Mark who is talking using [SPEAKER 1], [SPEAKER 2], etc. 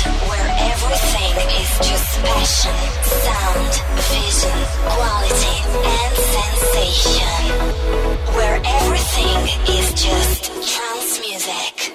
[SPEAKER 1] where everything is just passion, sound, vision, quality, and sensation. Where everything is just trance music.